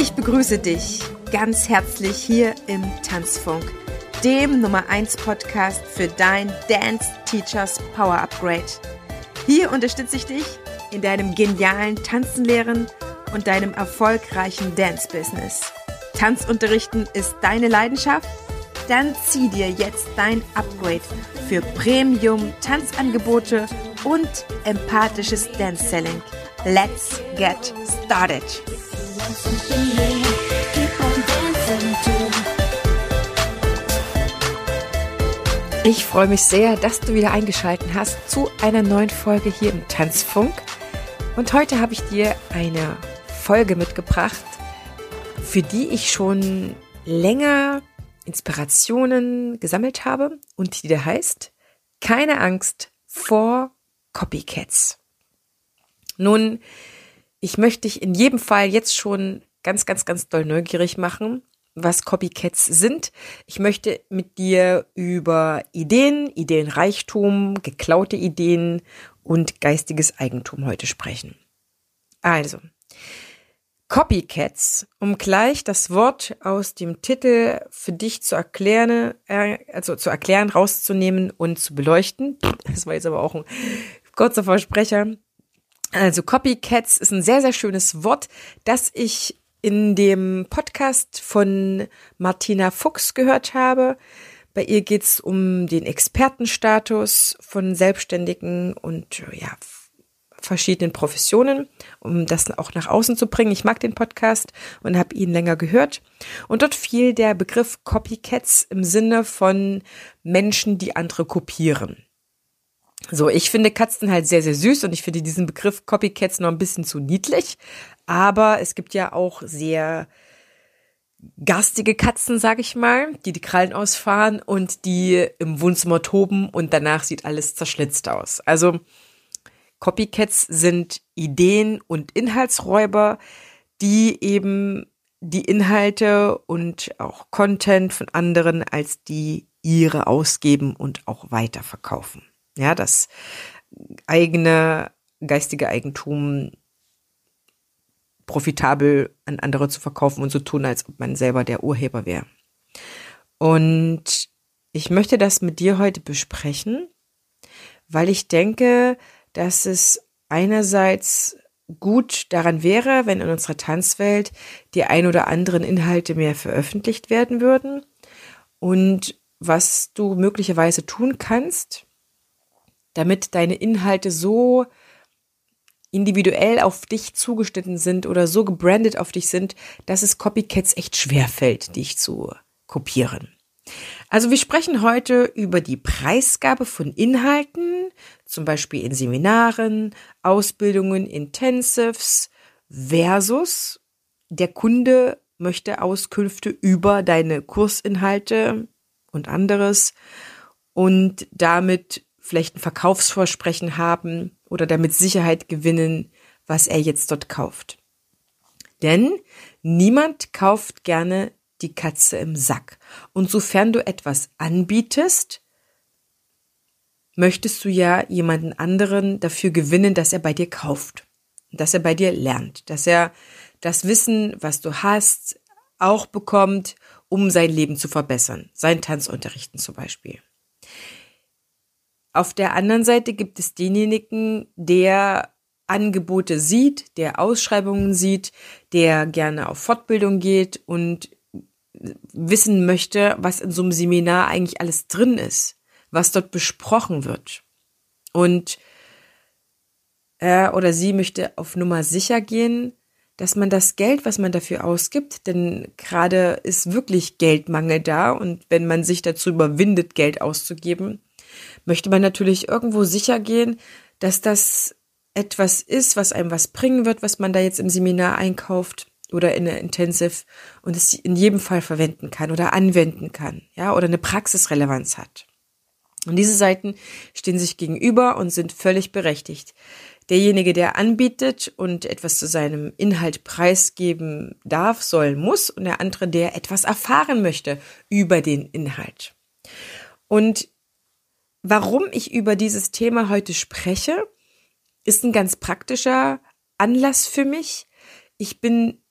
Ich begrüße dich ganz herzlich hier im Tanzfunk, dem Nummer 1 Podcast für dein Dance Teachers Power Upgrade. Hier unterstütze ich dich in deinem genialen Tanzenlehren und deinem erfolgreichen Dance-Business. Tanzunterrichten ist deine Leidenschaft? Dann zieh dir jetzt dein Upgrade für Premium-Tanzangebote und empathisches Dance-Selling. Let's get started! Ich freue mich sehr, dass du wieder eingeschaltet hast zu einer neuen Folge hier im Tanzfunk. Und heute habe ich dir eine Folge mitgebracht, für die ich schon länger Inspirationen gesammelt habe und die da heißt Keine Angst vor Copycats. Nun, ich möchte dich in jedem Fall jetzt schon ganz, ganz, ganz doll neugierig machen, was Copycats sind. Ich möchte mit dir über Ideen, Ideenreichtum, geklaute Ideen und geistiges Eigentum heute sprechen. Also, Copycats, um gleich das Wort aus dem Titel für dich zu erklären, äh, also zu erklären, rauszunehmen und zu beleuchten. Das war jetzt aber auch ein kurzer Versprecher. Also Copycats ist ein sehr, sehr schönes Wort, das ich in dem Podcast von Martina Fuchs gehört habe. Bei ihr geht's um den Expertenstatus von Selbstständigen und ja, verschiedenen Professionen, um das auch nach außen zu bringen. Ich mag den Podcast und habe ihn länger gehört. Und dort fiel der Begriff Copycats im Sinne von Menschen, die andere kopieren. So, ich finde Katzen halt sehr, sehr süß und ich finde diesen Begriff Copycats noch ein bisschen zu niedlich. Aber es gibt ja auch sehr garstige Katzen, sag ich mal, die die Krallen ausfahren und die im Wohnzimmer toben und danach sieht alles zerschlitzt aus. Also Copycats sind Ideen und Inhaltsräuber, die eben die Inhalte und auch Content von anderen als die ihre ausgeben und auch weiterverkaufen ja, das eigene geistige Eigentum profitabel an andere zu verkaufen und so tun, als ob man selber der Urheber wäre. Und ich möchte das mit dir heute besprechen, weil ich denke, dass es einerseits gut daran wäre, wenn in unserer Tanzwelt die ein oder anderen Inhalte mehr veröffentlicht werden würden. Und was du möglicherweise tun kannst, damit deine Inhalte so individuell auf dich zugeschnitten sind oder so gebrandet auf dich sind, dass es Copycats echt schwer fällt, dich zu kopieren. Also wir sprechen heute über die Preisgabe von Inhalten, zum Beispiel in Seminaren, Ausbildungen, Intensives versus der Kunde möchte Auskünfte über deine Kursinhalte und anderes und damit vielleicht ein Verkaufsversprechen haben oder damit Sicherheit gewinnen, was er jetzt dort kauft. Denn niemand kauft gerne die Katze im Sack. Und sofern du etwas anbietest, möchtest du ja jemanden anderen dafür gewinnen, dass er bei dir kauft, dass er bei dir lernt, dass er das Wissen, was du hast, auch bekommt, um sein Leben zu verbessern, sein Tanzunterrichten zum Beispiel. Auf der anderen Seite gibt es denjenigen, der Angebote sieht, der Ausschreibungen sieht, der gerne auf Fortbildung geht und wissen möchte, was in so einem Seminar eigentlich alles drin ist, was dort besprochen wird. Und er oder sie möchte auf Nummer sicher gehen, dass man das Geld, was man dafür ausgibt, denn gerade ist wirklich Geldmangel da und wenn man sich dazu überwindet, Geld auszugeben, möchte man natürlich irgendwo sicher gehen, dass das etwas ist, was einem was bringen wird, was man da jetzt im Seminar einkauft oder in der Intensive und es in jedem Fall verwenden kann oder anwenden kann, ja, oder eine Praxisrelevanz hat. Und diese Seiten stehen sich gegenüber und sind völlig berechtigt. Derjenige, der anbietet und etwas zu seinem Inhalt preisgeben darf, soll, muss und der andere, der etwas erfahren möchte über den Inhalt. Und Warum ich über dieses Thema heute spreche, ist ein ganz praktischer Anlass für mich. Ich bin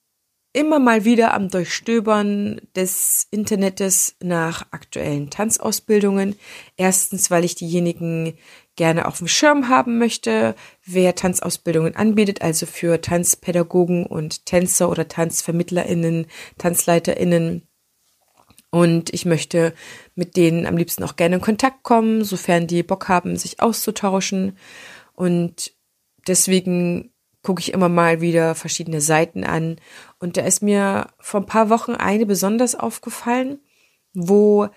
immer mal wieder am Durchstöbern des Internetes nach aktuellen Tanzausbildungen. Erstens, weil ich diejenigen gerne auf dem Schirm haben möchte, wer Tanzausbildungen anbietet, also für Tanzpädagogen und Tänzer oder Tanzvermittlerinnen, Tanzleiterinnen. Und ich möchte mit denen am liebsten auch gerne in Kontakt kommen, sofern die Bock haben, sich auszutauschen. Und deswegen gucke ich immer mal wieder verschiedene Seiten an. Und da ist mir vor ein paar Wochen eine besonders aufgefallen, wo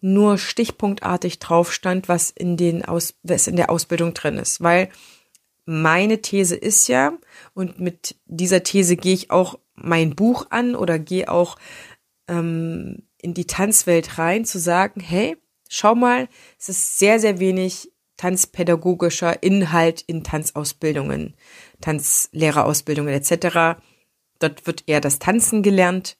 nur stichpunktartig drauf stand, was in den Aus, was in der Ausbildung drin ist. Weil meine These ist ja, und mit dieser These gehe ich auch mein Buch an oder gehe auch ähm, in die Tanzwelt rein, zu sagen, hey, schau mal, es ist sehr, sehr wenig tanzpädagogischer Inhalt in Tanzausbildungen, Tanzlehrerausbildungen etc. Dort wird eher das Tanzen gelernt,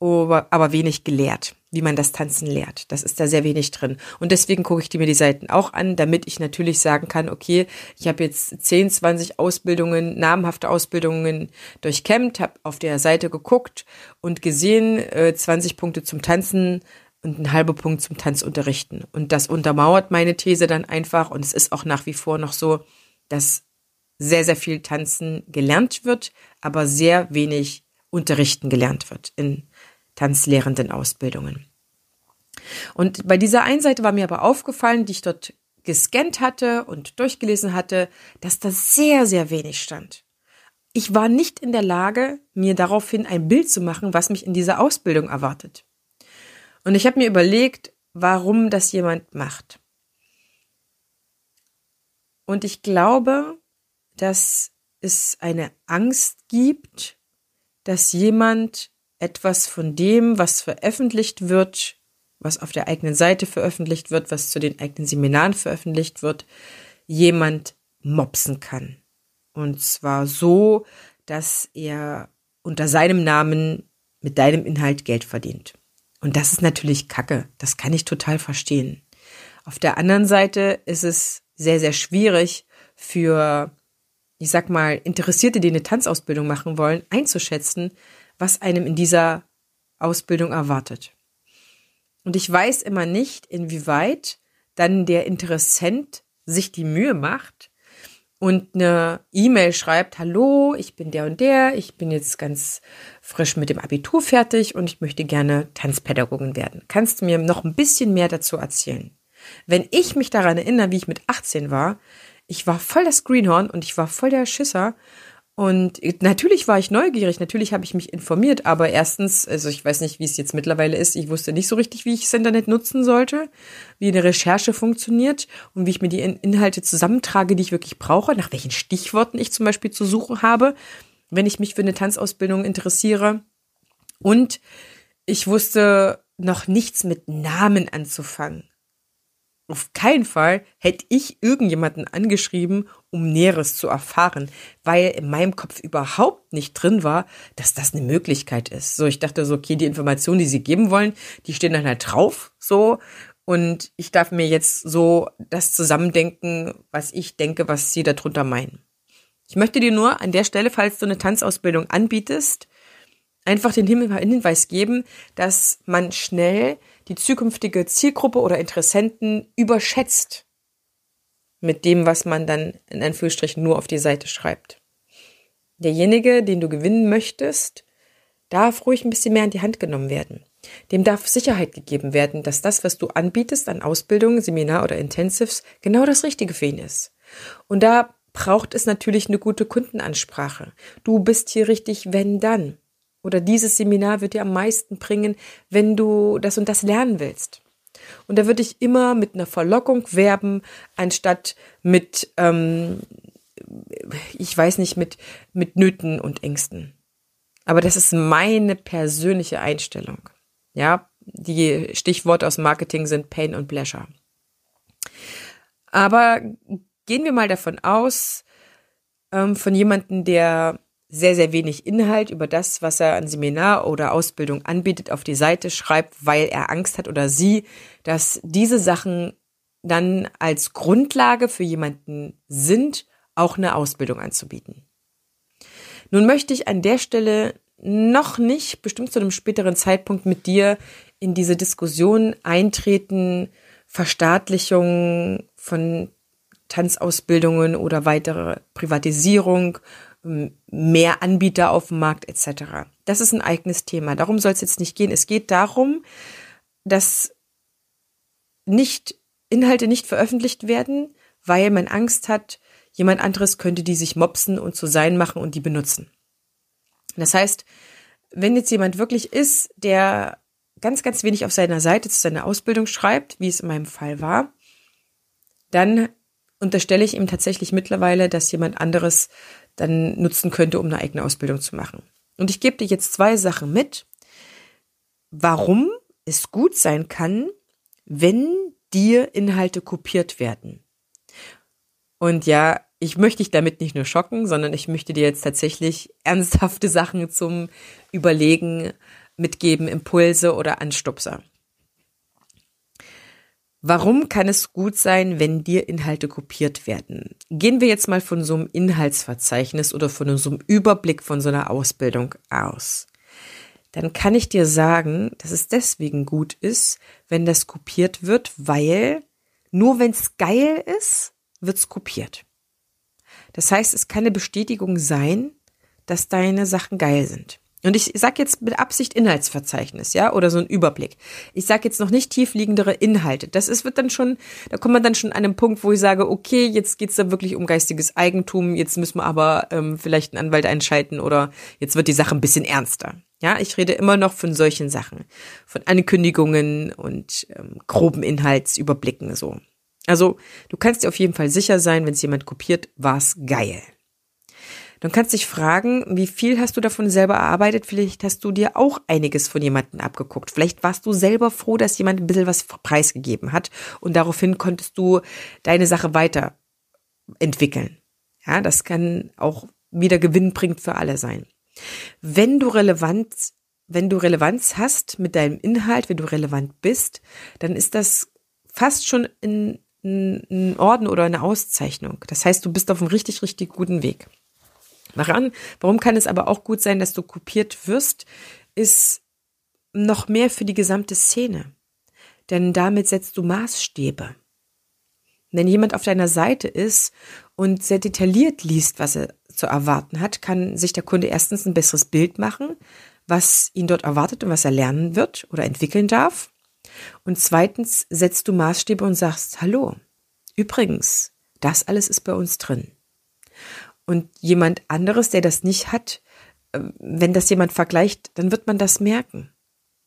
aber, aber wenig gelehrt, wie man das Tanzen lehrt. Das ist da sehr wenig drin. Und deswegen gucke ich mir die Seiten auch an, damit ich natürlich sagen kann, okay, ich habe jetzt 10, 20 Ausbildungen, namhafte Ausbildungen durchkämmt, habe auf der Seite geguckt und gesehen, äh, 20 Punkte zum Tanzen und ein halber Punkt zum Tanzunterrichten. Und das untermauert meine These dann einfach. Und es ist auch nach wie vor noch so, dass sehr, sehr viel Tanzen gelernt wird, aber sehr wenig Unterrichten gelernt wird in tanzlehrenden Ausbildungen. Und bei dieser einen Seite war mir aber aufgefallen, die ich dort gescannt hatte und durchgelesen hatte, dass da sehr, sehr wenig stand. Ich war nicht in der Lage, mir daraufhin ein Bild zu machen, was mich in dieser Ausbildung erwartet. Und ich habe mir überlegt, warum das jemand macht. Und ich glaube, dass es eine Angst gibt, dass jemand etwas von dem, was veröffentlicht wird, was auf der eigenen Seite veröffentlicht wird, was zu den eigenen Seminaren veröffentlicht wird, jemand mopsen kann. Und zwar so, dass er unter seinem Namen mit deinem Inhalt Geld verdient. Und das ist natürlich Kacke. Das kann ich total verstehen. Auf der anderen Seite ist es sehr, sehr schwierig für, ich sag mal, Interessierte, die eine Tanzausbildung machen wollen, einzuschätzen, was einem in dieser Ausbildung erwartet. Und ich weiß immer nicht, inwieweit dann der Interessent sich die Mühe macht, und eine E-Mail schreibt, hallo, ich bin der und der, ich bin jetzt ganz frisch mit dem Abitur fertig und ich möchte gerne Tanzpädagogin werden. Kannst du mir noch ein bisschen mehr dazu erzählen? Wenn ich mich daran erinnere, wie ich mit 18 war, ich war voll das Greenhorn und ich war voll der Schisser und natürlich war ich neugierig, natürlich habe ich mich informiert, aber erstens, also ich weiß nicht, wie es jetzt mittlerweile ist, ich wusste nicht so richtig, wie ich das Internet nutzen sollte, wie eine Recherche funktioniert und wie ich mir die Inhalte zusammentrage, die ich wirklich brauche, nach welchen Stichworten ich zum Beispiel zu suchen habe, wenn ich mich für eine Tanzausbildung interessiere. Und ich wusste noch nichts mit Namen anzufangen. Auf keinen Fall hätte ich irgendjemanden angeschrieben, um Näheres zu erfahren, weil in meinem Kopf überhaupt nicht drin war, dass das eine Möglichkeit ist. So, ich dachte so, okay, die Informationen, die sie geben wollen, die stehen dann halt drauf, so. Und ich darf mir jetzt so das zusammendenken, was ich denke, was sie darunter meinen. Ich möchte dir nur an der Stelle, falls du eine Tanzausbildung anbietest, einfach den Hinweis geben, dass man schnell die zukünftige Zielgruppe oder Interessenten überschätzt mit dem, was man dann in Anführungsstrichen nur auf die Seite schreibt. Derjenige, den du gewinnen möchtest, darf ruhig ein bisschen mehr an die Hand genommen werden. Dem darf Sicherheit gegeben werden, dass das, was du anbietest an Ausbildungen, Seminar oder Intensives, genau das Richtige für ihn ist. Und da braucht es natürlich eine gute Kundenansprache. Du bist hier richtig, wenn dann oder dieses Seminar wird dir am meisten bringen, wenn du das und das lernen willst. Und da würde ich immer mit einer Verlockung werben, anstatt mit, ähm, ich weiß nicht, mit, mit Nöten und Ängsten. Aber das ist meine persönliche Einstellung. Ja, die Stichworte aus Marketing sind Pain und Pleasure. Aber gehen wir mal davon aus, ähm, von jemandem, der sehr, sehr wenig Inhalt über das, was er an Seminar oder Ausbildung anbietet, auf die Seite schreibt, weil er Angst hat oder sie, dass diese Sachen dann als Grundlage für jemanden sind, auch eine Ausbildung anzubieten. Nun möchte ich an der Stelle noch nicht, bestimmt zu einem späteren Zeitpunkt mit dir in diese Diskussion eintreten, Verstaatlichung von Tanzausbildungen oder weitere Privatisierung, mehr Anbieter auf dem Markt etc. Das ist ein eigenes Thema. Darum soll es jetzt nicht gehen. Es geht darum, dass nicht Inhalte nicht veröffentlicht werden, weil man Angst hat, jemand anderes könnte die sich mopsen und zu sein machen und die benutzen. Das heißt, wenn jetzt jemand wirklich ist, der ganz, ganz wenig auf seiner Seite zu seiner Ausbildung schreibt, wie es in meinem Fall war, dann unterstelle ich ihm tatsächlich mittlerweile, dass jemand anderes dann nutzen könnte, um eine eigene Ausbildung zu machen. Und ich gebe dir jetzt zwei Sachen mit, warum es gut sein kann, wenn dir Inhalte kopiert werden. Und ja, ich möchte dich damit nicht nur schocken, sondern ich möchte dir jetzt tatsächlich ernsthafte Sachen zum Überlegen mitgeben, Impulse oder Anstupser. Warum kann es gut sein, wenn dir Inhalte kopiert werden? Gehen wir jetzt mal von so einem Inhaltsverzeichnis oder von so einem Überblick von so einer Ausbildung aus. Dann kann ich dir sagen, dass es deswegen gut ist, wenn das kopiert wird, weil nur wenn es geil ist, wird es kopiert. Das heißt, es kann eine Bestätigung sein, dass deine Sachen geil sind. Und ich sage jetzt mit Absicht Inhaltsverzeichnis, ja, oder so ein Überblick. Ich sage jetzt noch nicht tiefliegendere Inhalte. Das ist wird dann schon, da kommt man dann schon an einem Punkt, wo ich sage, okay, jetzt geht's da wirklich um geistiges Eigentum, jetzt müssen wir aber ähm, vielleicht einen Anwalt einschalten oder jetzt wird die Sache ein bisschen ernster. Ja, ich rede immer noch von solchen Sachen, von Ankündigungen und ähm, groben Inhaltsüberblicken so. Also du kannst dir auf jeden Fall sicher sein, wenn es jemand kopiert, war's geil. Dann kannst dich fragen, wie viel hast du davon selber erarbeitet? Vielleicht hast du dir auch einiges von jemandem abgeguckt. Vielleicht warst du selber froh, dass jemand ein bisschen was preisgegeben hat und daraufhin konntest du deine Sache weiterentwickeln. Ja, das kann auch wieder gewinnbringend für alle sein. Wenn du Relevanz, wenn du Relevanz hast mit deinem Inhalt, wenn du relevant bist, dann ist das fast schon ein Orden oder eine Auszeichnung. Das heißt, du bist auf einem richtig, richtig guten Weg. Waran, warum kann es aber auch gut sein, dass du kopiert wirst, ist noch mehr für die gesamte Szene. Denn damit setzt du Maßstäbe. Wenn jemand auf deiner Seite ist und sehr detailliert liest, was er zu erwarten hat, kann sich der Kunde erstens ein besseres Bild machen, was ihn dort erwartet und was er lernen wird oder entwickeln darf. Und zweitens setzt du Maßstäbe und sagst, hallo, übrigens, das alles ist bei uns drin. Und jemand anderes, der das nicht hat, äh, wenn das jemand vergleicht, dann wird man das merken.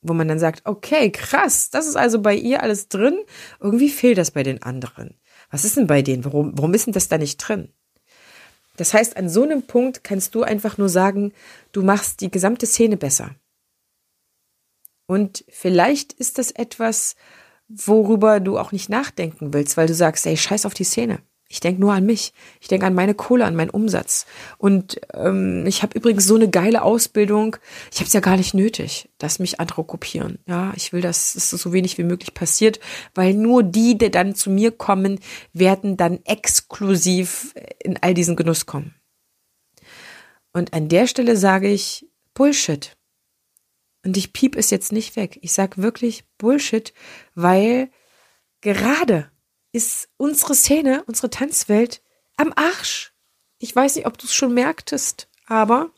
Wo man dann sagt, okay, krass, das ist also bei ihr alles drin. Irgendwie fehlt das bei den anderen. Was ist denn bei denen? Warum, warum ist denn das da nicht drin? Das heißt, an so einem Punkt kannst du einfach nur sagen, du machst die gesamte Szene besser. Und vielleicht ist das etwas, worüber du auch nicht nachdenken willst, weil du sagst, ey, scheiß auf die Szene. Ich denke nur an mich. Ich denke an meine Kohle, an meinen Umsatz. Und ähm, ich habe übrigens so eine geile Ausbildung. Ich habe es ja gar nicht nötig, dass mich andere kopieren. Ja, ich will, dass es so wenig wie möglich passiert, weil nur die, die dann zu mir kommen, werden dann exklusiv in all diesen Genuss kommen. Und an der Stelle sage ich Bullshit. Und ich piep es jetzt nicht weg. Ich sage wirklich Bullshit, weil gerade ist unsere Szene, unsere Tanzwelt am Arsch. Ich weiß nicht, ob du es schon merktest, aber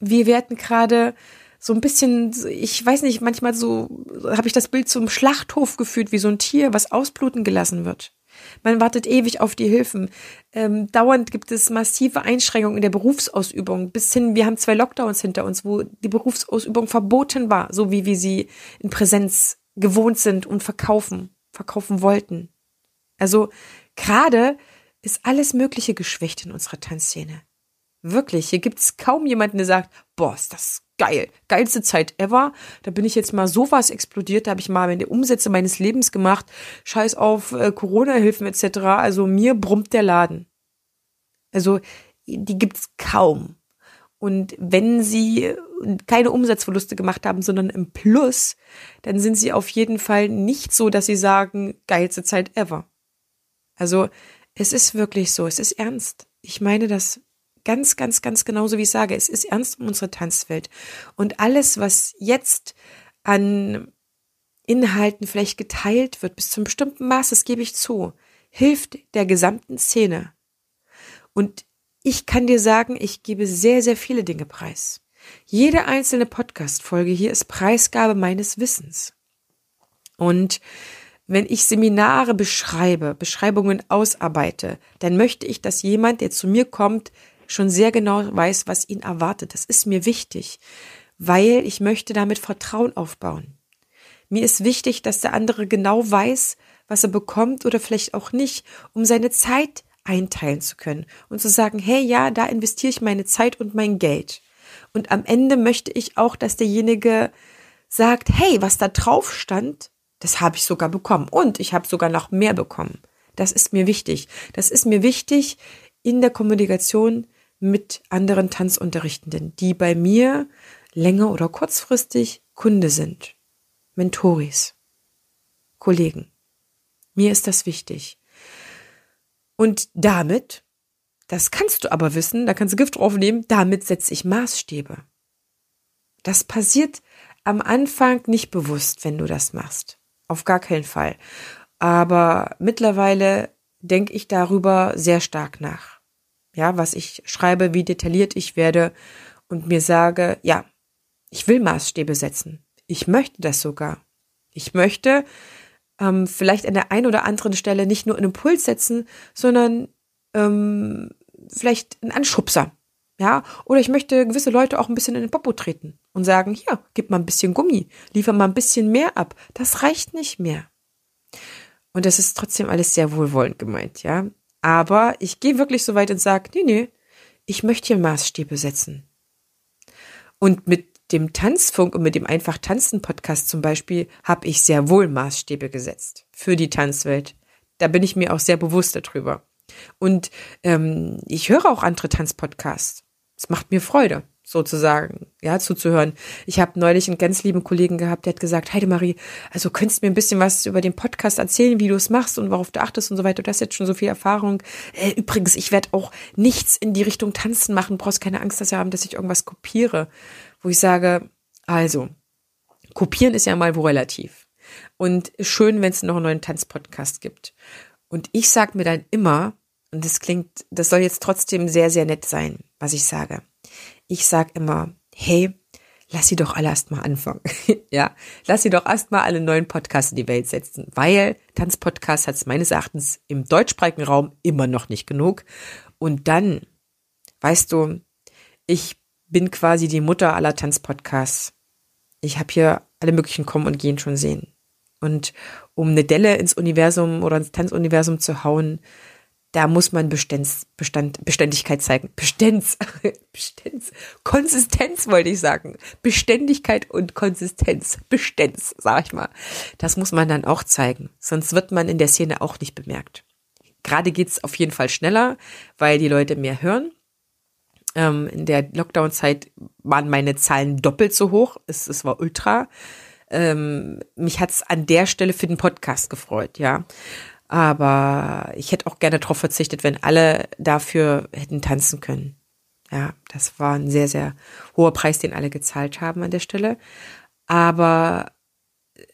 wir werden gerade so ein bisschen, ich weiß nicht, manchmal so habe ich das Bild zum Schlachthof gefühlt, wie so ein Tier, was ausbluten gelassen wird. Man wartet ewig auf die Hilfen. Ähm, dauernd gibt es massive Einschränkungen in der Berufsausübung. Bis hin, wir haben zwei Lockdowns hinter uns, wo die Berufsausübung verboten war, so wie wir sie in Präsenz gewohnt sind und verkaufen verkaufen wollten. Also gerade ist alles Mögliche geschwächt in unserer Tanzszene. Wirklich, hier gibt es kaum jemanden, der sagt, boah, ist das geil, geilste Zeit ever. Da bin ich jetzt mal sowas explodiert, da habe ich mal meine Umsätze meines Lebens gemacht. Scheiß auf äh, Corona-Hilfen etc. Also mir brummt der Laden. Also die gibt's kaum. Und wenn sie keine Umsatzverluste gemacht haben, sondern im Plus, dann sind sie auf jeden Fall nicht so, dass sie sagen, geilste Zeit ever. Also es ist wirklich so, es ist ernst. Ich meine das ganz, ganz, ganz genauso, wie ich sage. Es ist ernst um unsere Tanzwelt. Und alles, was jetzt an Inhalten vielleicht geteilt wird, bis zum bestimmten Maß, das gebe ich zu, hilft der gesamten Szene. Und ich kann dir sagen, ich gebe sehr, sehr viele Dinge preis. Jede einzelne Podcast-Folge hier ist Preisgabe meines Wissens. Und wenn ich Seminare beschreibe, Beschreibungen ausarbeite, dann möchte ich, dass jemand, der zu mir kommt, schon sehr genau weiß, was ihn erwartet. Das ist mir wichtig, weil ich möchte damit Vertrauen aufbauen. Mir ist wichtig, dass der andere genau weiß, was er bekommt oder vielleicht auch nicht, um seine Zeit einteilen zu können und zu sagen, hey, ja, da investiere ich meine Zeit und mein Geld. Und am Ende möchte ich auch, dass derjenige sagt, hey, was da drauf stand, das habe ich sogar bekommen. Und ich habe sogar noch mehr bekommen. Das ist mir wichtig. Das ist mir wichtig in der Kommunikation mit anderen Tanzunterrichtenden, die bei mir länger oder kurzfristig Kunde sind. Mentoris. Kollegen. Mir ist das wichtig. Und damit, das kannst du aber wissen, da kannst du Gift draufnehmen, damit setze ich Maßstäbe. Das passiert am Anfang nicht bewusst, wenn du das machst. Auf gar keinen Fall. Aber mittlerweile denke ich darüber sehr stark nach. Ja, was ich schreibe, wie detailliert ich werde und mir sage, ja, ich will Maßstäbe setzen. Ich möchte das sogar. Ich möchte ähm, vielleicht an der einen oder anderen Stelle nicht nur einen Impuls setzen, sondern ähm, vielleicht einen Anschubser. Ja, oder ich möchte gewisse Leute auch ein bisschen in den Popo treten und sagen, hier, gib mal ein bisschen Gummi, liefer mal ein bisschen mehr ab. Das reicht nicht mehr. Und das ist trotzdem alles sehr wohlwollend gemeint, ja. Aber ich gehe wirklich so weit und sage, nee, nee, ich möchte hier Maßstäbe setzen. Und mit dem Tanzfunk und mit dem Einfach Tanzen Podcast zum Beispiel habe ich sehr wohl Maßstäbe gesetzt für die Tanzwelt. Da bin ich mir auch sehr bewusst darüber. Und ähm, ich höre auch andere Tanzpodcasts. Es macht mir Freude, sozusagen, ja, zuzuhören. Ich habe neulich einen ganz lieben Kollegen gehabt, der hat gesagt, Heidemarie, also könntest du mir ein bisschen was über den Podcast erzählen, wie du es machst und worauf du achtest und so weiter. Du hast jetzt schon so viel Erfahrung. Äh, übrigens, ich werde auch nichts in die Richtung Tanzen machen. Du brauchst keine Angst dass haben, dass ich irgendwas kopiere. Wo ich sage, also, kopieren ist ja mal wo relativ. Und schön, wenn es noch einen neuen Tanzpodcast gibt. Und ich sag mir dann immer, und das klingt, das soll jetzt trotzdem sehr, sehr nett sein, was ich sage. Ich sag immer, hey, lass sie doch alle erstmal anfangen. ja, lass sie doch erstmal alle neuen Podcasts in die Welt setzen, weil Tanzpodcast hat es meines Erachtens im deutschsprachigen Raum immer noch nicht genug. Und dann, weißt du, ich bin quasi die Mutter aller Tanzpodcasts. Ich habe hier alle möglichen kommen und gehen schon sehen. Und um eine Delle ins Universum oder ins Tanzuniversum zu hauen, da muss man Bestands, Bestand, Beständigkeit zeigen. Bestands, Bestands, Konsistenz wollte ich sagen. Beständigkeit und Konsistenz. Bestands, sag ich mal. Das muss man dann auch zeigen. Sonst wird man in der Szene auch nicht bemerkt. Gerade geht's auf jeden Fall schneller, weil die Leute mehr hören. Ähm, in der Lockdown-Zeit waren meine Zahlen doppelt so hoch. Es, es war ultra. Ähm, mich hat's an der Stelle für den Podcast gefreut, ja. Aber ich hätte auch gerne darauf verzichtet, wenn alle dafür hätten tanzen können. Ja, das war ein sehr, sehr hoher Preis, den alle gezahlt haben an der Stelle. Aber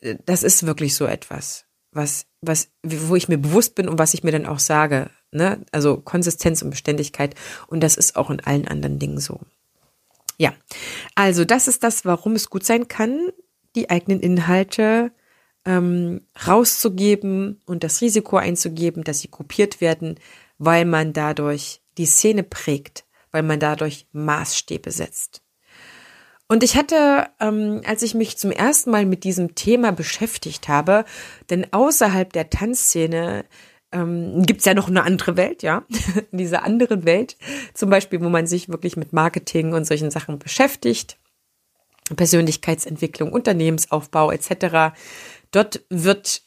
äh, das ist wirklich so etwas, was, was, wo ich mir bewusst bin und was ich mir dann auch sage. Ne? Also Konsistenz und Beständigkeit. Und das ist auch in allen anderen Dingen so. Ja, also das ist das, warum es gut sein kann, die eigenen Inhalte ähm, rauszugeben und das Risiko einzugeben, dass sie kopiert werden, weil man dadurch die Szene prägt, weil man dadurch Maßstäbe setzt. Und ich hatte, ähm, als ich mich zum ersten Mal mit diesem Thema beschäftigt habe, denn außerhalb der Tanzszene ähm, gibt es ja noch eine andere Welt, ja, in dieser anderen Welt, zum Beispiel, wo man sich wirklich mit Marketing und solchen Sachen beschäftigt, Persönlichkeitsentwicklung, Unternehmensaufbau etc. Dort wird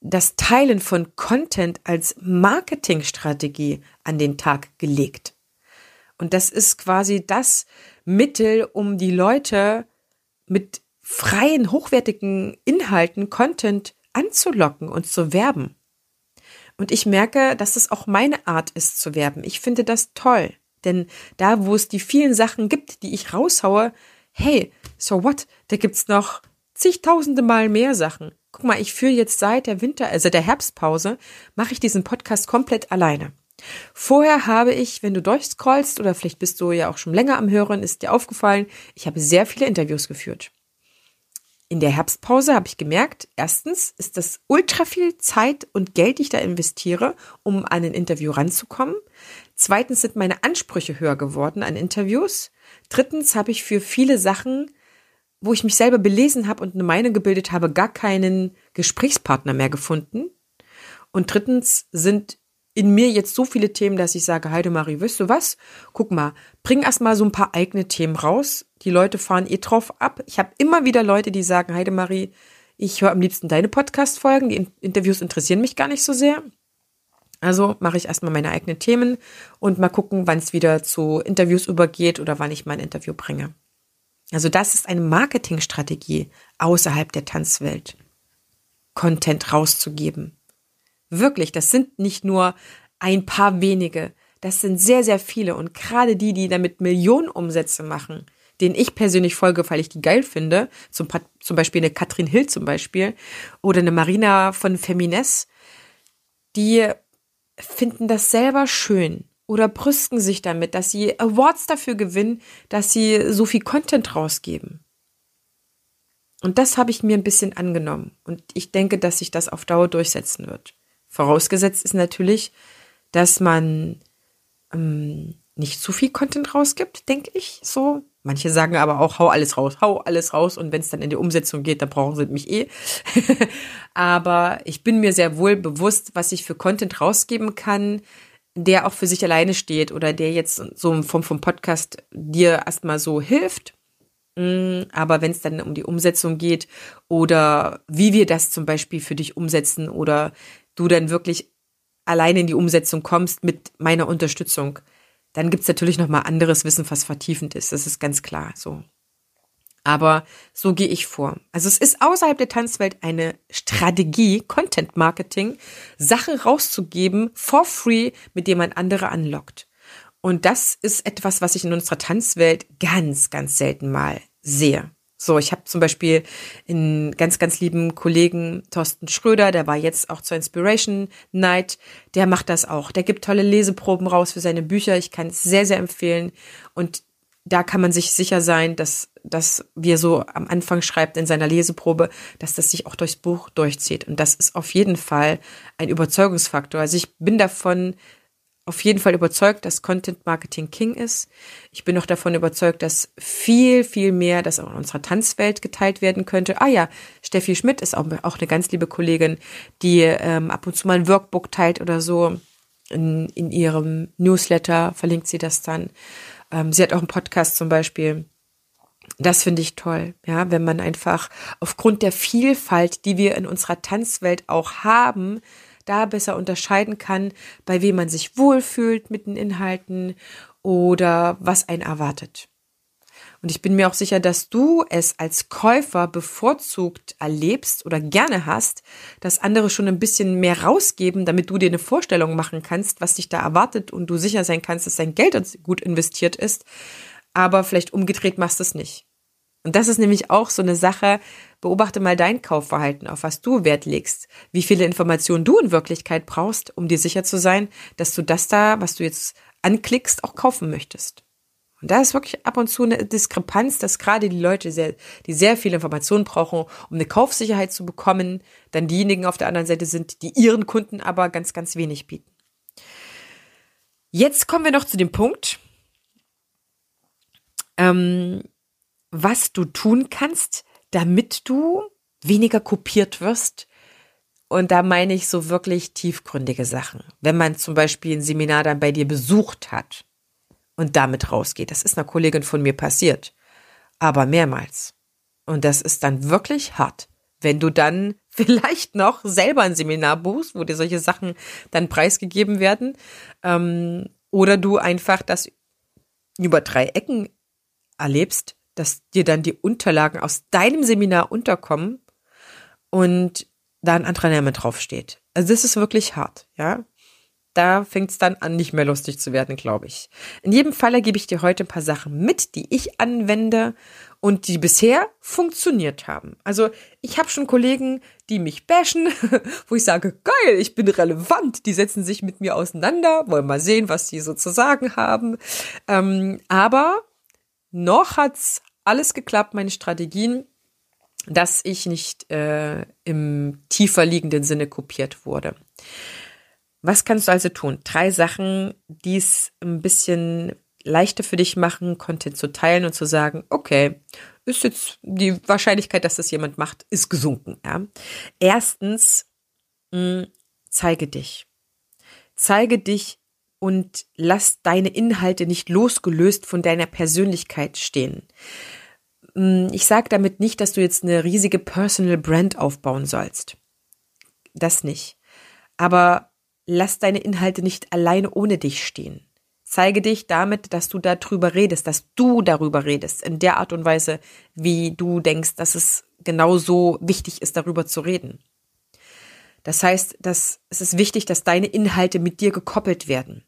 das Teilen von Content als Marketingstrategie an den Tag gelegt. Und das ist quasi das Mittel, um die Leute mit freien, hochwertigen Inhalten, Content anzulocken und zu werben. Und ich merke, dass es auch meine Art ist zu werben. Ich finde das toll. Denn da, wo es die vielen Sachen gibt, die ich raushaue, hey, so what? Da gibt's noch zigtausende Mal mehr Sachen. Guck mal, ich führe jetzt seit der Winter, also der Herbstpause, mache ich diesen Podcast komplett alleine. Vorher habe ich, wenn du durchscrollst oder vielleicht bist du ja auch schon länger am Hören, ist dir aufgefallen, ich habe sehr viele Interviews geführt. In der Herbstpause habe ich gemerkt, erstens ist das ultra viel Zeit und Geld, die ich da investiere, um an ein Interview ranzukommen. Zweitens sind meine Ansprüche höher geworden an Interviews. Drittens habe ich für viele Sachen, wo ich mich selber belesen habe und eine Meinung gebildet habe, gar keinen Gesprächspartner mehr gefunden. Und drittens sind in mir jetzt so viele Themen, dass ich sage, Heidemarie, weißt du was? Guck mal, bring erst mal so ein paar eigene Themen raus. Die Leute fahren eh drauf ab. Ich habe immer wieder Leute, die sagen, Heidemarie, ich höre am liebsten deine Podcast-Folgen. Die Interviews interessieren mich gar nicht so sehr. Also mache ich erstmal meine eigenen Themen und mal gucken, wann es wieder zu Interviews übergeht oder wann ich mein Interview bringe. Also das ist eine Marketingstrategie außerhalb der Tanzwelt. Content rauszugeben. Wirklich, das sind nicht nur ein paar wenige, das sind sehr, sehr viele. Und gerade die, die damit Millionen Umsätze machen, denen ich persönlich folge, weil ich die geil finde, zum, zum Beispiel eine Katrin Hill zum Beispiel oder eine Marina von Femines, die finden das selber schön oder brüsten sich damit, dass sie Awards dafür gewinnen, dass sie so viel Content rausgeben. Und das habe ich mir ein bisschen angenommen. Und ich denke, dass sich das auf Dauer durchsetzen wird. Vorausgesetzt ist natürlich, dass man ähm, nicht zu viel Content rausgibt, denke ich. So. Manche sagen aber auch, hau alles raus, hau alles raus und wenn es dann in die Umsetzung geht, dann brauchen sie mich eh. aber ich bin mir sehr wohl bewusst, was ich für Content rausgeben kann, der auch für sich alleine steht oder der jetzt so vom, vom Podcast dir erstmal so hilft. Mm, aber wenn es dann um die Umsetzung geht oder wie wir das zum Beispiel für dich umsetzen oder du dann wirklich alleine in die Umsetzung kommst mit meiner Unterstützung, dann gibt's natürlich noch mal anderes Wissen, was vertiefend ist. Das ist ganz klar so. Aber so gehe ich vor. Also es ist außerhalb der Tanzwelt eine Strategie, Content Marketing, Sachen rauszugeben for free, mit dem man andere anlockt. Und das ist etwas, was ich in unserer Tanzwelt ganz, ganz selten mal sehe. So, ich habe zum Beispiel einen ganz, ganz lieben Kollegen Thorsten Schröder, der war jetzt auch zur Inspiration Night, der macht das auch. Der gibt tolle Leseproben raus für seine Bücher. Ich kann es sehr, sehr empfehlen. Und da kann man sich sicher sein, dass, dass wie er so am Anfang schreibt in seiner Leseprobe, dass das sich auch durchs Buch durchzieht. Und das ist auf jeden Fall ein Überzeugungsfaktor. Also ich bin davon auf jeden Fall überzeugt, dass Content Marketing King ist. Ich bin noch davon überzeugt, dass viel, viel mehr, das auch in unserer Tanzwelt geteilt werden könnte. Ah ja, Steffi Schmidt ist auch, auch eine ganz liebe Kollegin, die ähm, ab und zu mal ein Workbook teilt oder so. In, in ihrem Newsletter verlinkt sie das dann. Ähm, sie hat auch einen Podcast zum Beispiel. Das finde ich toll, ja, wenn man einfach aufgrund der Vielfalt, die wir in unserer Tanzwelt auch haben, da besser unterscheiden kann, bei wem man sich wohlfühlt mit den Inhalten oder was einen erwartet. Und ich bin mir auch sicher, dass du es als Käufer bevorzugt erlebst oder gerne hast, dass andere schon ein bisschen mehr rausgeben, damit du dir eine Vorstellung machen kannst, was dich da erwartet und du sicher sein kannst, dass dein Geld gut investiert ist. Aber vielleicht umgedreht machst du es nicht. Und das ist nämlich auch so eine Sache, beobachte mal dein Kaufverhalten, auf was du Wert legst, wie viele Informationen du in Wirklichkeit brauchst, um dir sicher zu sein, dass du das da, was du jetzt anklickst, auch kaufen möchtest. Und da ist wirklich ab und zu eine Diskrepanz, dass gerade die Leute, sehr, die sehr viel Informationen brauchen, um eine Kaufsicherheit zu bekommen, dann diejenigen auf der anderen Seite sind, die ihren Kunden aber ganz, ganz wenig bieten. Jetzt kommen wir noch zu dem Punkt, ähm, was du tun kannst, damit du weniger kopiert wirst. Und da meine ich so wirklich tiefgründige Sachen. Wenn man zum Beispiel ein Seminar dann bei dir besucht hat und damit rausgeht. Das ist einer Kollegin von mir passiert. Aber mehrmals. Und das ist dann wirklich hart. Wenn du dann vielleicht noch selber ein Seminar buchst, wo dir solche Sachen dann preisgegeben werden, ähm, oder du einfach das über drei Ecken erlebst, dass dir dann die Unterlagen aus deinem Seminar unterkommen und da ein anderer Name draufsteht. Also das ist wirklich hart, ja. da fängt es dann an, nicht mehr lustig zu werden, glaube ich. In jedem Falle gebe ich dir heute ein paar Sachen mit, die ich anwende und die bisher funktioniert haben. Also ich habe schon Kollegen, die mich bashen, wo ich sage, geil, ich bin relevant. Die setzen sich mit mir auseinander, wollen mal sehen, was die so zu sagen haben. Ähm, aber noch hat's alles geklappt, meine Strategien, dass ich nicht äh, im tiefer liegenden Sinne kopiert wurde. Was kannst du also tun? Drei Sachen, die es ein bisschen leichter für dich machen, Content zu teilen und zu sagen, okay, ist jetzt die Wahrscheinlichkeit, dass das jemand macht, ist gesunken. Ja? Erstens, mh, zeige dich. Zeige dich und lass deine Inhalte nicht losgelöst von deiner Persönlichkeit stehen. Ich sage damit nicht, dass du jetzt eine riesige Personal Brand aufbauen sollst. Das nicht. Aber lass deine Inhalte nicht alleine ohne dich stehen. Zeige dich damit, dass du darüber redest, dass du darüber redest, in der Art und Weise, wie du denkst, dass es genauso wichtig ist, darüber zu reden. Das heißt, dass es ist wichtig, dass deine Inhalte mit dir gekoppelt werden.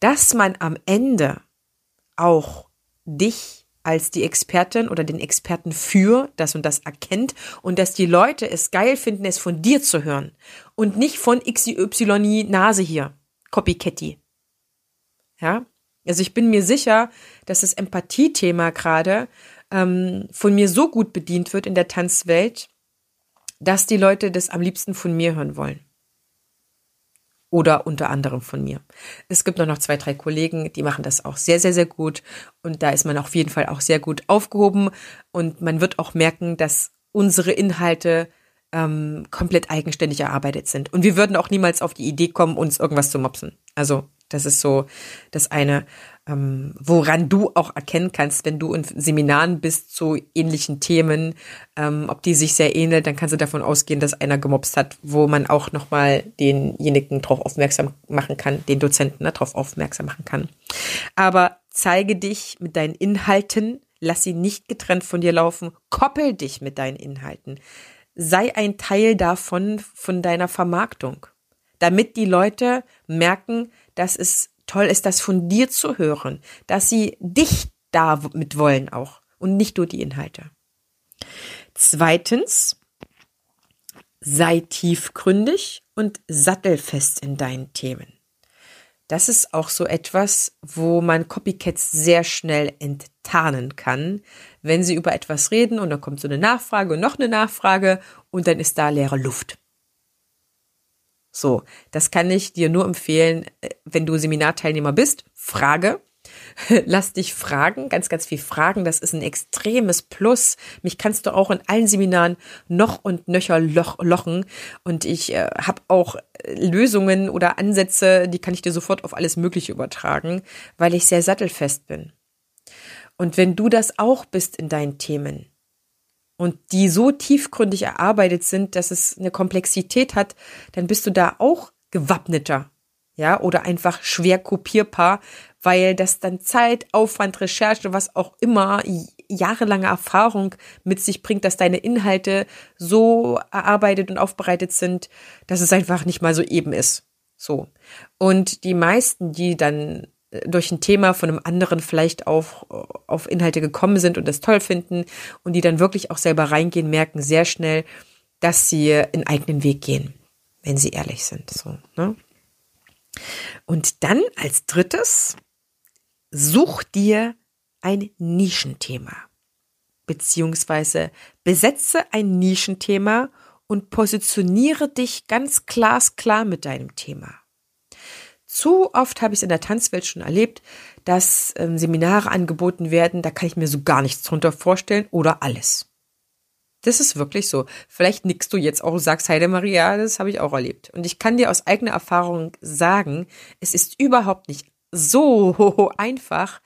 Dass man am Ende auch dich als die Expertin oder den Experten für das und das erkennt und dass die Leute es geil finden, es von dir zu hören und nicht von XY Nase hier, Copycatty. Ja, also ich bin mir sicher, dass das Empathie-Thema gerade ähm, von mir so gut bedient wird in der Tanzwelt, dass die Leute das am liebsten von mir hören wollen oder unter anderem von mir. Es gibt noch zwei, drei Kollegen, die machen das auch sehr, sehr, sehr gut und da ist man auf jeden Fall auch sehr gut aufgehoben und man wird auch merken, dass unsere Inhalte ähm, komplett eigenständig erarbeitet sind und wir würden auch niemals auf die Idee kommen, uns irgendwas zu mopsen. Also das ist so das eine ähm, woran du auch erkennen kannst, wenn du in Seminaren bist zu ähnlichen Themen, ähm, ob die sich sehr ähneln, dann kannst du davon ausgehen, dass einer gemobst hat, wo man auch nochmal denjenigen darauf aufmerksam machen kann, den Dozenten ne, darauf aufmerksam machen kann. Aber zeige dich mit deinen Inhalten, lass sie nicht getrennt von dir laufen, koppel dich mit deinen Inhalten. Sei ein Teil davon, von deiner Vermarktung, damit die Leute merken, dass es toll ist, das von dir zu hören, dass sie dich damit wollen auch und nicht nur die Inhalte. Zweitens, sei tiefgründig und sattelfest in deinen Themen. Das ist auch so etwas, wo man Copycats sehr schnell enttarnen kann, wenn sie über etwas reden und dann kommt so eine Nachfrage und noch eine Nachfrage und dann ist da leere Luft. So, das kann ich dir nur empfehlen, äh, wenn du Seminarteilnehmer bist. Frage. Lass dich fragen, ganz, ganz viel fragen. Das ist ein extremes Plus. Mich kannst du auch in allen Seminaren noch und nöcher loch, lochen. Und ich äh, habe auch äh, Lösungen oder Ansätze, die kann ich dir sofort auf alles Mögliche übertragen, weil ich sehr sattelfest bin. Und wenn du das auch bist in deinen Themen, und die so tiefgründig erarbeitet sind, dass es eine Komplexität hat, dann bist du da auch gewappneter. Ja, oder einfach schwer kopierbar, weil das dann Zeit, Aufwand, Recherche, was auch immer, jahrelange Erfahrung mit sich bringt, dass deine Inhalte so erarbeitet und aufbereitet sind, dass es einfach nicht mal so eben ist. So. Und die meisten, die dann durch ein Thema von einem anderen vielleicht auf, auf Inhalte gekommen sind und das toll finden und die dann wirklich auch selber reingehen, merken sehr schnell, dass sie einen eigenen Weg gehen, wenn sie ehrlich sind. So, ne? Und dann als drittes, such dir ein Nischenthema, beziehungsweise besetze ein Nischenthema und positioniere dich ganz glasklar mit deinem Thema. Zu oft habe ich es in der Tanzwelt schon erlebt, dass ähm, Seminare angeboten werden, da kann ich mir so gar nichts drunter vorstellen oder alles. Das ist wirklich so. Vielleicht nickst du jetzt auch und sagst, Heide Maria, das habe ich auch erlebt. Und ich kann dir aus eigener Erfahrung sagen, es ist überhaupt nicht so einfach,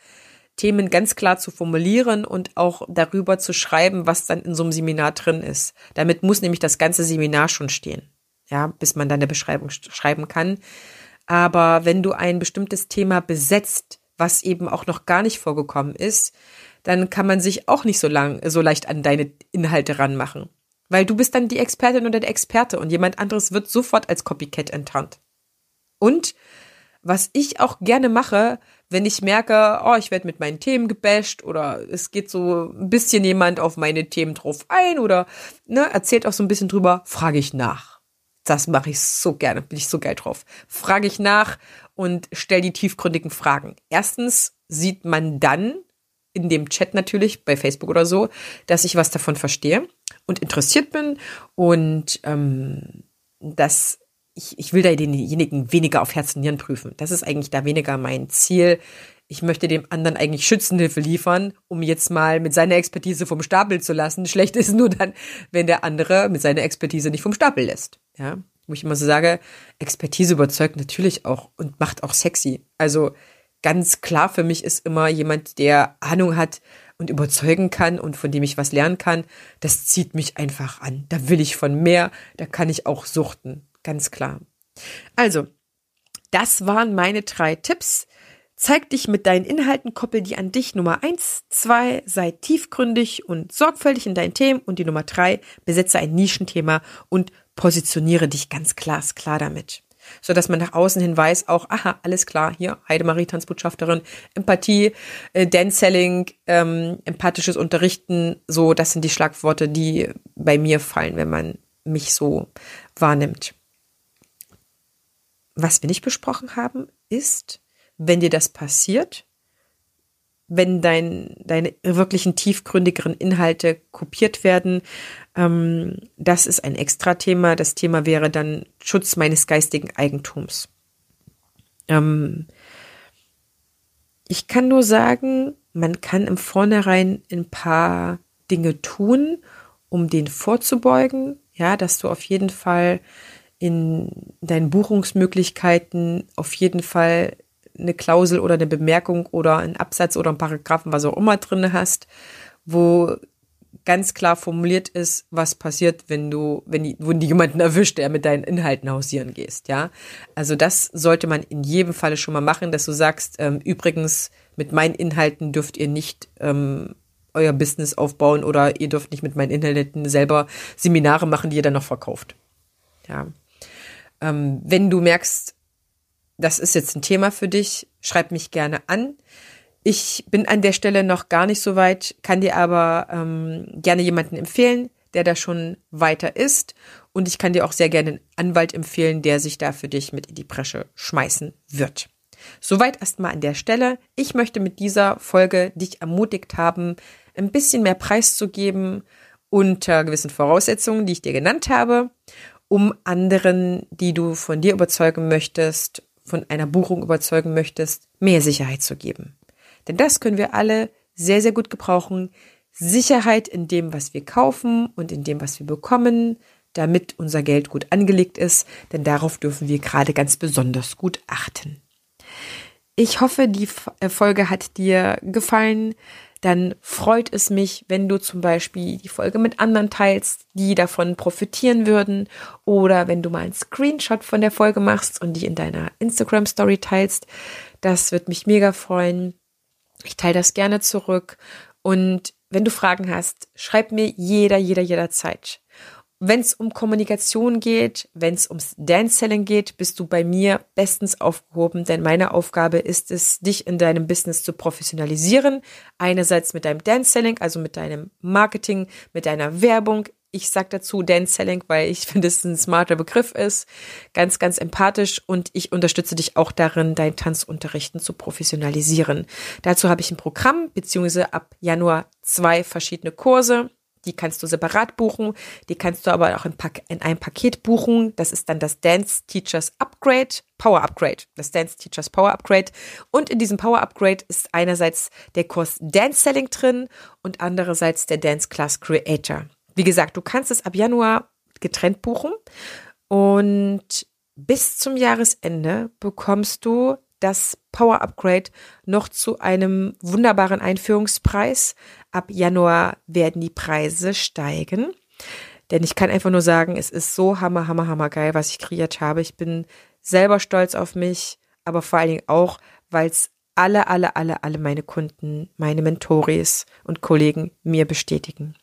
Themen ganz klar zu formulieren und auch darüber zu schreiben, was dann in so einem Seminar drin ist. Damit muss nämlich das ganze Seminar schon stehen. Ja, bis man dann eine Beschreibung schreiben kann. Aber wenn du ein bestimmtes Thema besetzt, was eben auch noch gar nicht vorgekommen ist, dann kann man sich auch nicht so lang, so leicht an deine Inhalte ranmachen. Weil du bist dann die Expertin oder der Experte und jemand anderes wird sofort als Copycat enttarnt. Und was ich auch gerne mache, wenn ich merke, oh, ich werde mit meinen Themen gebasht oder es geht so ein bisschen jemand auf meine Themen drauf ein oder ne, erzählt auch so ein bisschen drüber, frage ich nach. Das mache ich so gerne, bin ich so geil drauf. Frage ich nach und stell die tiefgründigen Fragen. Erstens sieht man dann in dem Chat natürlich, bei Facebook oder so, dass ich was davon verstehe und interessiert bin und ähm, dass ich, ich will da denjenigen weniger auf Herz und Nieren prüfen. Das ist eigentlich da weniger mein Ziel. Ich möchte dem anderen eigentlich Schützenhilfe liefern, um jetzt mal mit seiner Expertise vom Stapel zu lassen. Schlecht ist nur dann, wenn der andere mit seiner Expertise nicht vom Stapel lässt. Ja, wo ich immer so sage, Expertise überzeugt natürlich auch und macht auch sexy. Also ganz klar für mich ist immer jemand, der Ahnung hat und überzeugen kann und von dem ich was lernen kann. Das zieht mich einfach an. Da will ich von mehr. Da kann ich auch suchten. Ganz klar. Also, das waren meine drei Tipps. Zeig dich mit deinen Inhalten, koppel die an dich. Nummer eins, zwei, sei tiefgründig und sorgfältig in deinen Themen. Und die Nummer drei, besetze ein Nischenthema und positioniere dich ganz glasklar damit. So dass man nach außen hin weiß, auch, aha, alles klar, hier, Heidemarie, Tanzbotschafterin, Empathie, äh, Dance-Selling, ähm, empathisches Unterrichten, so, das sind die Schlagworte, die bei mir fallen, wenn man mich so wahrnimmt. Was wir nicht besprochen haben, ist, wenn dir das passiert, wenn dein, deine wirklichen tiefgründigeren Inhalte kopiert werden, ähm, das ist ein extra Thema. Das Thema wäre dann Schutz meines geistigen Eigentums. Ähm, ich kann nur sagen, man kann im Vornherein ein paar Dinge tun, um den vorzubeugen. Ja, dass du auf jeden Fall in deinen Buchungsmöglichkeiten auf jeden Fall eine Klausel oder eine Bemerkung oder einen Absatz oder einen Paragraphen, was auch immer drin hast, wo ganz klar formuliert ist, was passiert, wenn du, wenn die, wenn die jemanden erwischt, der mit deinen Inhalten hausieren gehst, ja. Also das sollte man in jedem Falle schon mal machen, dass du sagst, ähm, übrigens, mit meinen Inhalten dürft ihr nicht ähm, euer Business aufbauen oder ihr dürft nicht mit meinen Inhalten selber Seminare machen, die ihr dann noch verkauft. Ja. Ähm, wenn du merkst, das ist jetzt ein Thema für dich, schreib mich gerne an. Ich bin an der Stelle noch gar nicht so weit, kann dir aber ähm, gerne jemanden empfehlen, der da schon weiter ist. Und ich kann dir auch sehr gerne einen Anwalt empfehlen, der sich da für dich mit in die Bresche schmeißen wird. Soweit erstmal an der Stelle. Ich möchte mit dieser Folge dich ermutigt haben, ein bisschen mehr Preis zu geben unter gewissen Voraussetzungen, die ich dir genannt habe um anderen, die du von dir überzeugen möchtest, von einer Buchung überzeugen möchtest, mehr Sicherheit zu geben. Denn das können wir alle sehr, sehr gut gebrauchen. Sicherheit in dem, was wir kaufen und in dem, was wir bekommen, damit unser Geld gut angelegt ist, denn darauf dürfen wir gerade ganz besonders gut achten. Ich hoffe, die äh, Folge hat dir gefallen dann freut es mich, wenn du zum Beispiel die Folge mit anderen teilst, die davon profitieren würden, oder wenn du mal einen Screenshot von der Folge machst und die in deiner Instagram Story teilst. Das wird mich mega freuen. Ich teile das gerne zurück. Und wenn du Fragen hast, schreib mir jeder, jeder, jederzeit. Wenn es um Kommunikation geht, wenn es ums Dance-Selling geht, bist du bei mir bestens aufgehoben, denn meine Aufgabe ist es, dich in deinem Business zu professionalisieren. Einerseits mit deinem Dance-Selling, also mit deinem Marketing, mit deiner Werbung. Ich sag dazu Dance-Selling, weil ich finde, es ein smarter Begriff ist. Ganz, ganz empathisch und ich unterstütze dich auch darin, dein Tanzunterrichten zu professionalisieren. Dazu habe ich ein Programm, beziehungsweise ab Januar zwei verschiedene Kurse die kannst du separat buchen, die kannst du aber auch in, in, einem Paket buchen. Das ist dann das Dance Teachers Upgrade, Power Upgrade, das Dance Teachers Power Upgrade. Und in diesem Power Upgrade ist einerseits der Kurs Dance Selling drin und andererseits der Dance Class Creator. Wie gesagt, du kannst es ab Januar getrennt buchen und bis zum Jahresende bekommst du das Power Upgrade noch zu einem wunderbaren Einführungspreis. Ab Januar werden die Preise steigen. Denn ich kann einfach nur sagen, es ist so hammer, hammer, hammer geil, was ich kreiert habe. Ich bin selber stolz auf mich, aber vor allen Dingen auch, weil es alle, alle, alle, alle meine Kunden, meine Mentoris und Kollegen mir bestätigen.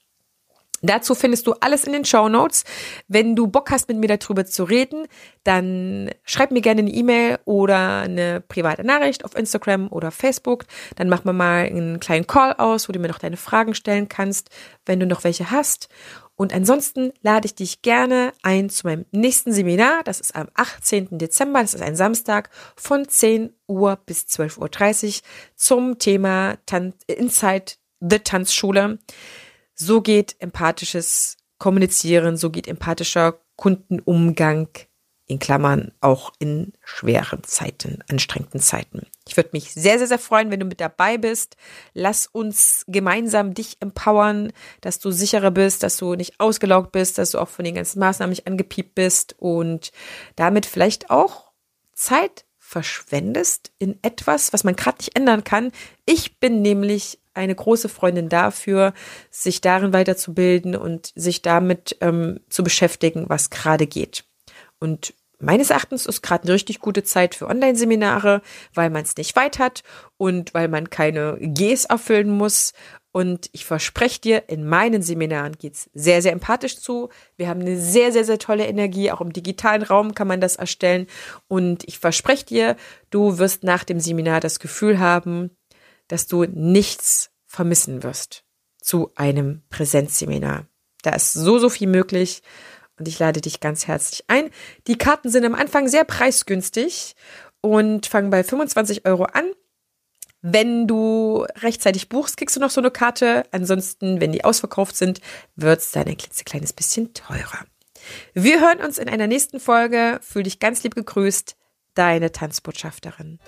Dazu findest du alles in den Show Notes. Wenn du Bock hast, mit mir darüber zu reden, dann schreib mir gerne eine E-Mail oder eine private Nachricht auf Instagram oder Facebook. Dann machen wir mal einen kleinen Call aus, wo du mir noch deine Fragen stellen kannst, wenn du noch welche hast. Und ansonsten lade ich dich gerne ein zu meinem nächsten Seminar. Das ist am 18. Dezember. Das ist ein Samstag von 10 Uhr bis 12.30 Uhr zum Thema Tan Inside the Tanzschule. So geht empathisches Kommunizieren, so geht empathischer Kundenumgang in Klammern auch in schweren Zeiten, anstrengenden Zeiten. Ich würde mich sehr, sehr, sehr freuen, wenn du mit dabei bist. Lass uns gemeinsam dich empowern, dass du sicherer bist, dass du nicht ausgelaugt bist, dass du auch von den ganzen Maßnahmen nicht angepiept bist und damit vielleicht auch Zeit verschwendest in etwas, was man gerade nicht ändern kann. Ich bin nämlich eine große Freundin dafür, sich darin weiterzubilden und sich damit ähm, zu beschäftigen, was gerade geht. Und meines Erachtens ist gerade eine richtig gute Zeit für Online-Seminare, weil man es nicht weit hat und weil man keine Gs erfüllen muss. Und ich verspreche dir, in meinen Seminaren geht's sehr, sehr empathisch zu. Wir haben eine sehr, sehr, sehr tolle Energie. Auch im digitalen Raum kann man das erstellen. Und ich verspreche dir, du wirst nach dem Seminar das Gefühl haben, dass du nichts vermissen wirst zu einem Präsenzseminar. Da ist so, so viel möglich und ich lade dich ganz herzlich ein. Die Karten sind am Anfang sehr preisgünstig und fangen bei 25 Euro an. Wenn du rechtzeitig buchst, kriegst du noch so eine Karte. Ansonsten, wenn die ausverkauft sind, wird es dann ein klitzekleines bisschen teurer. Wir hören uns in einer nächsten Folge. Fühl dich ganz lieb gegrüßt, deine Tanzbotschafterin.